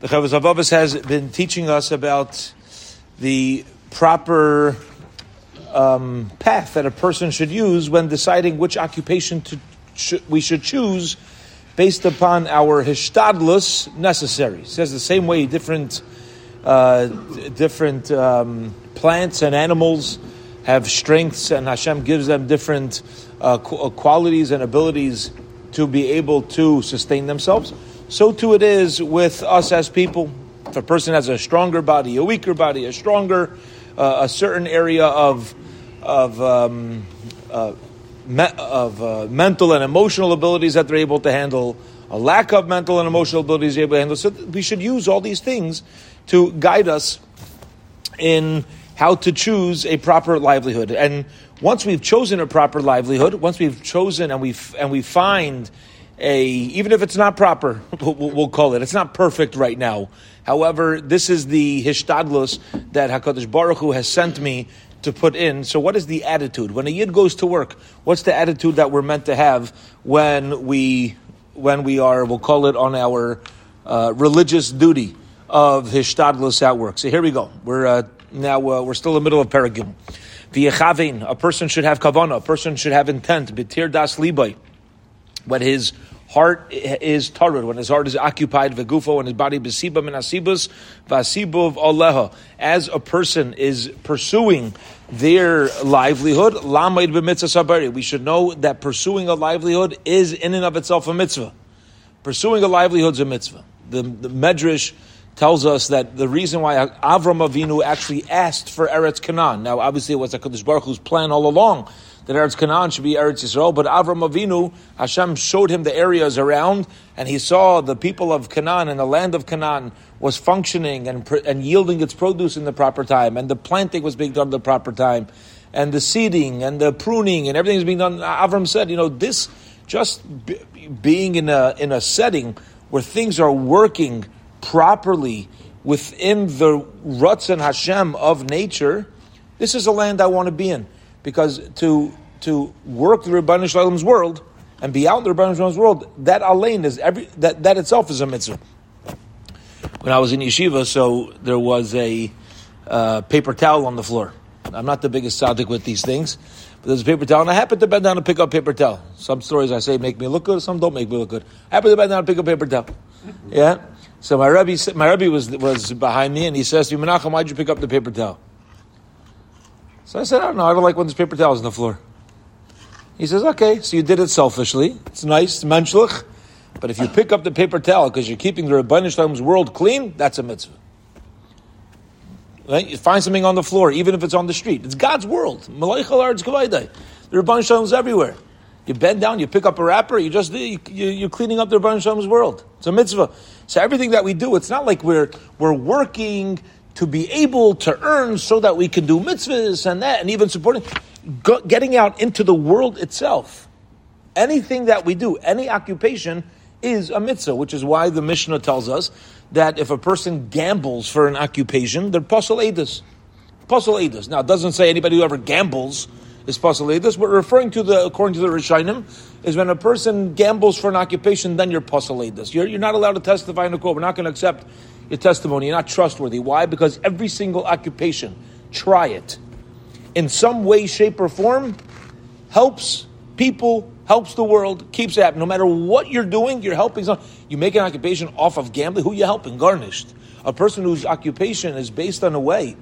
The Chovos Halevavos has been teaching us about the proper um, path that a person should use when deciding which occupation to, we should choose based upon our hishtadlus necessary. It says the same way different uh, different um, plants and animals have strengths, and Hashem gives them different uh, qu- qualities and abilities to be able to sustain themselves. So too it is with us as people. If a person has a stronger body, a weaker body, a stronger, uh, a certain area of of um, uh, me- of uh, mental and emotional abilities that they're able to handle, a lack of mental and emotional abilities they're able to handle. So we should use all these things to guide us in how to choose a proper livelihood. And once we've chosen a proper livelihood, once we've chosen and we and we find a even if it's not proper, we'll, call it. It's not perfect right now. However, this is the hishtadlus that Hakadosh Baruch Hu has sent me to put in. So, what is the attitude when a yid goes to work? What's the attitude that we're meant to have when we when we are? We'll call it on our uh, religious duty of hishtadlus at work. So here we go. We're uh, now uh, we're still in the middle of Paragim. V'yechavin, a person should have kavana, a person should have intent. B'tir das libay, when his heart is tarud, when his heart is occupied, v'gufo, and his body b'siba min asibus, v'asibov aleha. As a person is pursuing their livelihood, lamaid b'mitzvah sabari. We should know that pursuing a livelihood is in and of itself a mitzvah. Pursuing a livelihood is a mitzvah. The, the Medrash tells us that the reason why Avram Avinu actually asked for Eretz Canaan. Now, obviously, it was Hakadosh Baruch Hu's plan all along that Eretz Canaan should be Eretz Yisrael. But Avram Avinu, Hashem showed him the areas around, and he saw the people of Canaan and the land of Canaan was functioning and and yielding its produce in the proper time, and the planting was being done at the proper time, and the seeding and the pruning and everything is being done. Avram said, you know, this just being in a in a setting where things are working properly within the ruts and Hashem of nature, this is a land I want to be in. Because to to work the Ribono shel Olam's world and be out in the Ribono shel Olam's world, that alain is every that, that itself is a mitzvah. When I was in yeshiva, so there was a uh, paper towel on the floor. I'm not the biggest tzaddik with these things, but there's a paper towel, and I happened to bend down and pick up paper towel. Some stories I say make me look good, some don't make me look good. I happened to bend down and pick up paper towel. Yeah. So my rabbi, my rabbi was was behind me, and he says to me, "Menachem, why'd you pick up the paper towel?" So I said, "I don't know. I don't like when there's paper towels on the floor." He says, "Okay, so you did it selfishly. It's nice, menschlich, but if you pick up the paper towel because you're keeping the Ribono shel Olam's world clean, that's a mitzvah." Right? You find something on the floor, even if it's on the street. It's God's world. Malaichal Arz Kavaidai. The Ribono shel Olam's everywhere. You bend down, you pick up a wrapper, you just you, you're cleaning up the Ribono shel Olam's world. It's a mitzvah. So everything that we do, it's not like we're we're working to be able to earn so that we can do mitzvahs and that, and even supporting, getting out into the world itself. Anything that we do, any occupation, is a mitzvah, which is why the Mishnah tells us that if a person gambles for an occupation, they're posel edus. Posel edus. Now, it doesn't say anybody who ever gambles is possibly this. We're referring to the, according to the Rishonim, is when a person gambles for an occupation, then you're possibly You're, you're not allowed to testify in a court. We're not going to accept your testimony. You're not trustworthy. Why? Because every single occupation, try it, in some way, shape, or form, helps people, helps the world, keeps it happening. No matter what you're doing, you're helping someone. You make an occupation off of gambling, who you helping? Garnished. A person whose occupation is based on a way,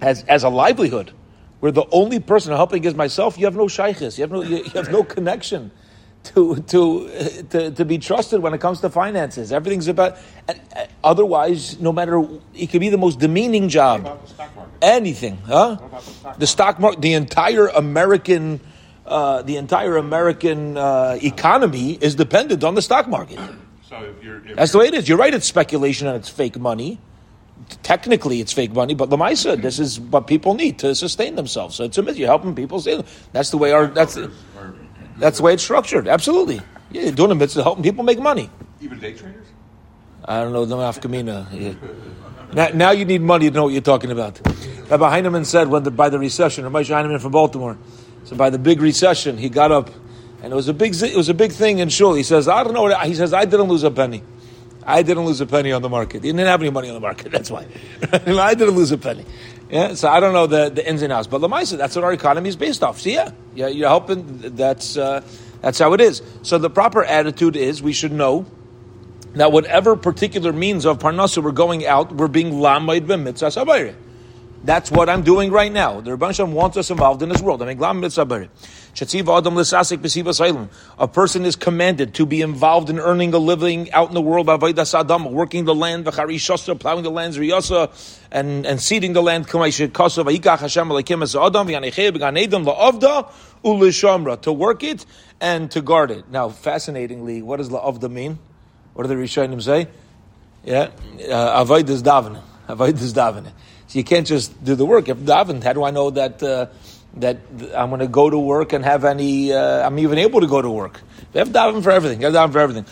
as, as a livelihood, where the only person helping is myself, you have no shaykhis, you have no, you, you have no connection to, to, to, to, be trusted when it comes to finances. Everything's about, otherwise, no matter, it could be the most demeaning job. Anything, huh? The stock market, the entire American, uh, the entire American uh, economy is dependent on the stock market. So if you're, if That's the way it is. You're right, it's speculation and it's fake money technically it's fake money, but Lamaisa, this is what people need to sustain themselves. So it's a myth. You're helping people. Stay, that's the way our that's that's the way it's structured. Absolutely, yeah, you're doing a mitzvah helping people make money. Even day traders. I don't know the Afkamina. Yeah. Now, now you need money to know what you're talking about. Rabbi Heinemann said when the, by the recession, Rabbi Heinemann from Baltimore, so by the big recession, he got up, and it was a big it was a big thing in shul. He says, I don't know. What, he says, I didn't lose a penny. I didn't lose a penny on the market. He didn't have any money on the market. That's why. I didn't lose a penny. Yeah, so I don't know the, the ins and outs, but Lamaisa, that's what our economy is based off. So yeah, yeah, you're helping. That's uh, that's how it is. So the proper attitude is we should know that whatever particular means of parnasa we're going out, we're being lamaid b'mitzvah That's what I'm doing right now. The Rebbe Shem wants us involved in this world. A person is commanded to be involved in earning a living out in the world, working the land, plowing the lands, and, and seeding the land, to work it and to guard it. Now, fascinatingly, what does la'avda mean? What do the Rishonim say? Yeah, uh, avoid this davening. Avoid this davening. So you can't just do the work. If daven, how do I know that uh, that I'm going to go to work and have any? Uh, I'm even able to go to work. They have daven for everything. They have daven for everything.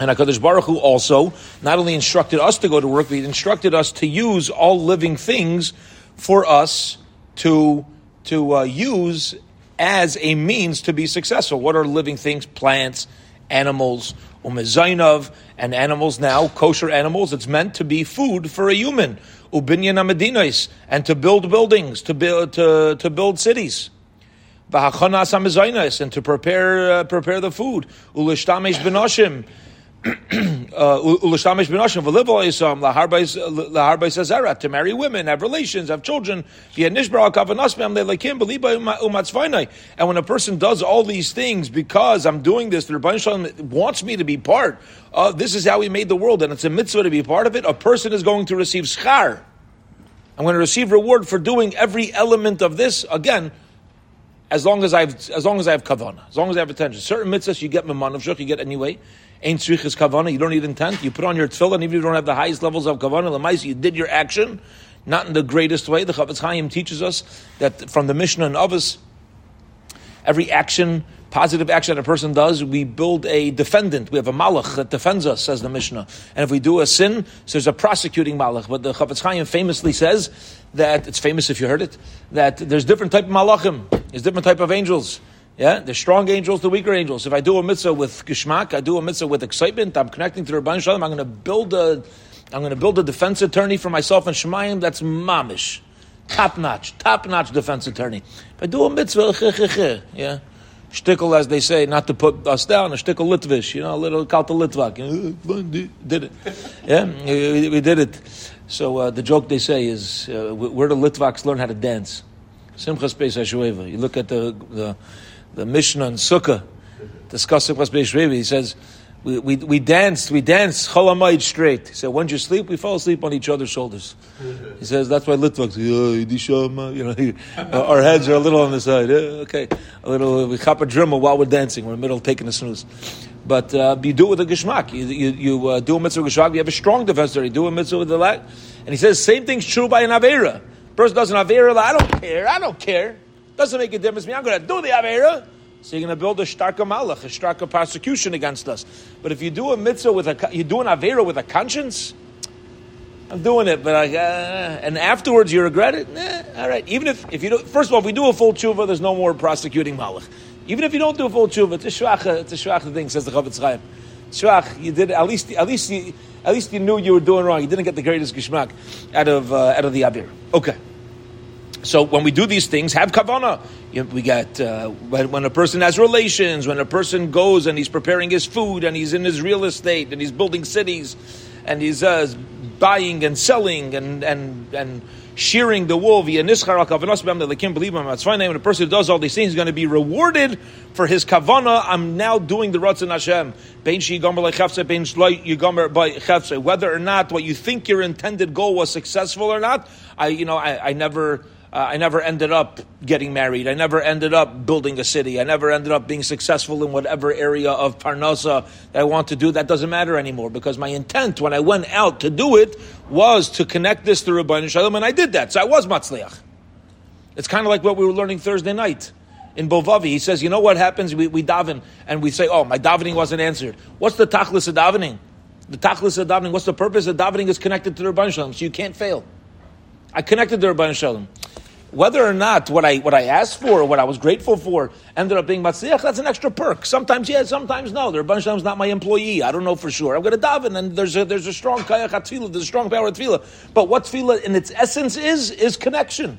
And Hakadosh Baruch Hu also not only instructed us to go to work, but he instructed us to use all living things for us to to uh, use as a means to be successful. What are living things? Plants, animals, umezainov, and animals now, kosher animals. It's meant to be food for a human. Ubinyan amadinos, and to build buildings, to build to, to build cities. And to prepare uh, prepare the food. Ulishtamesh benoshim ulashamish laharbay sazera to marry women, have relations, have children. And when a person does all these things because I'm doing this, the Ribono shel Olam wants me to be part. Uh, this is how He made the world, and it's a mitzvah to be part of it. A person is going to receive schar. I'm going to receive reward for doing every element of this again as long as I've as long as I have kavana, as long as I have attention. Certain mitzvahs you get memanav you get anyway. Ain't tzrichas kavana. You don't need intent. You put on your tefillin, even if you don't have the highest levels of kavana. Lemais, you did your action, not in the greatest way. The Chafetz Chaim teaches us that from the Mishnah and Avos, every action positive action that a person does, we build a defendant. We have a malach that defends us, says the Mishnah. And if we do a sin, so there's a prosecuting malach. But the Chafetz Chaim famously says that, it's famous if you heard it, that there's different type of malachim. There's different type of angels. Yeah, the strong angels, the weaker angels. If I do a mitzvah with gishmak, I do a mitzvah with excitement. I'm connecting to the Ribono shel Olam. I'm going to build a, I'm going to build a defense attorney for myself and Shemayim. That's mamish, top notch, top notch defense attorney. If I do a mitzvah, yeah, shtickle, as they say, not to put us down, a shtickle litvish, you know, a little kalta litvak. Did it. Yeah, we, did it. So uh, the joke they say is, uh, where do Litvaks learn how to dance? Simchas HaShueva. You look at the, the, the Mishnah and Sukkah, discussing Simchas Beis HaShueva, he says, we, we, we danced, we danced cholamayit straight. He said, when you sleep, we fall asleep on each other's shoulders. He says, that's why Litvaks, you know, our heads are a little on the side. Yeah, okay. A little, we chop a drummer while we're dancing. We're in the middle taking a snooze. But uh, you do it with a geshmak. You, you, you uh, do a mitzvah with geshmak, you have a strong defense there. You do a mitzvah with the lag. And he says, same thing's true by an Avera. Person does an Avera, I don't care, I don't care. Doesn't make a difference me. I'm going to do the Avera. So you're going to build a starka malach, a starka prosecution against us. But if you do a mitzvah with a, you do an avera with a conscience, I'm doing it, but I, uh, and afterwards you regret it. Nah, all right. Even if, if you do, first of all, if we do a full tshuva, there's no more prosecuting malach. Even if you don't do a full tshuva, it's a shvacha, it's a shvacha thing, says the Chafetz Chaim. Shvach, you did at least, at least you, at least you knew you were doing wrong. You didn't get the greatest geschmack out of uh, out of the avir. Okay. So when we do these things, have kavana. we get uh, when, when, a person has relations, when a person goes and he's preparing his food, and he's in his real estate, and he's building cities, and he's uh, buying and selling, and and and shearing the wool via nischar al they can't believe him. That's fine. When a person does all these things, he's going to be rewarded for his kavana. I'm now doing the ratzon Hashem. Whether or not what you think your intended goal was successful or not, I you know I, I never uh, I never ended up getting married. I never ended up building a city. I never ended up being successful in whatever area of Parnasa that I want to do. That doesn't matter anymore because my intent when I went out to do it was to connect this to Ribono shel Olam, and I did that. So I was Matzliach. It's kind of like what we were learning Thursday night in Bovavi. He says, you know what happens? We, we daven and we say, oh, my davening wasn't answered. What's the tachlis of davening? The tachlis of davening, what's the purpose of davening is connected to the Ribono shel Olam, so you can't fail. I connected to the Ribono shel Olam Whether or not what I what I asked for or what I was grateful for ended up being matzliach, that's an extra perk. Sometimes yes, sometimes no. The Ribono shel Olam is not my employee. I don't know for sure. I'm going to daven, and there's a there's a strong kayach tefillah, there's a strong power of tefillah. But what tefillah in its essence is is connection.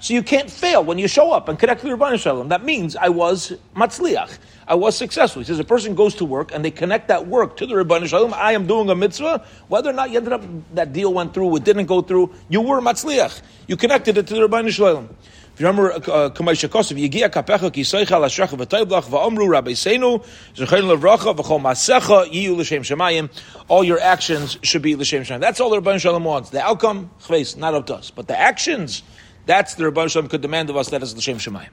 So you can't fail when you show up and connect with Ribono shel Olam. That means I was matzliach. I was successful. He says a person goes to work and they connect that work to the Ribono shel Olam. I am doing a mitzvah. Whether or not you ended up, that deal went through, it didn't go through, you were matzliach. You connected it to the Ribono shel Olam. If you remember, uh, uh, Kamaisha Kosov, Yegia Kapecha Ki Seicha Lashecha V'Tayblach V'Omru Rabbi Seinu Zechayin Levracha V'Chol Masecha Yiyu L'Shem Shemayim. All your actions should be L'Shem Shemayim. That's all the Ribono shel Olam wants. The outcome, chveis, not up to us. But the actions, that's the Ribono shel Olam could demand of us. That is l'shem shemayim.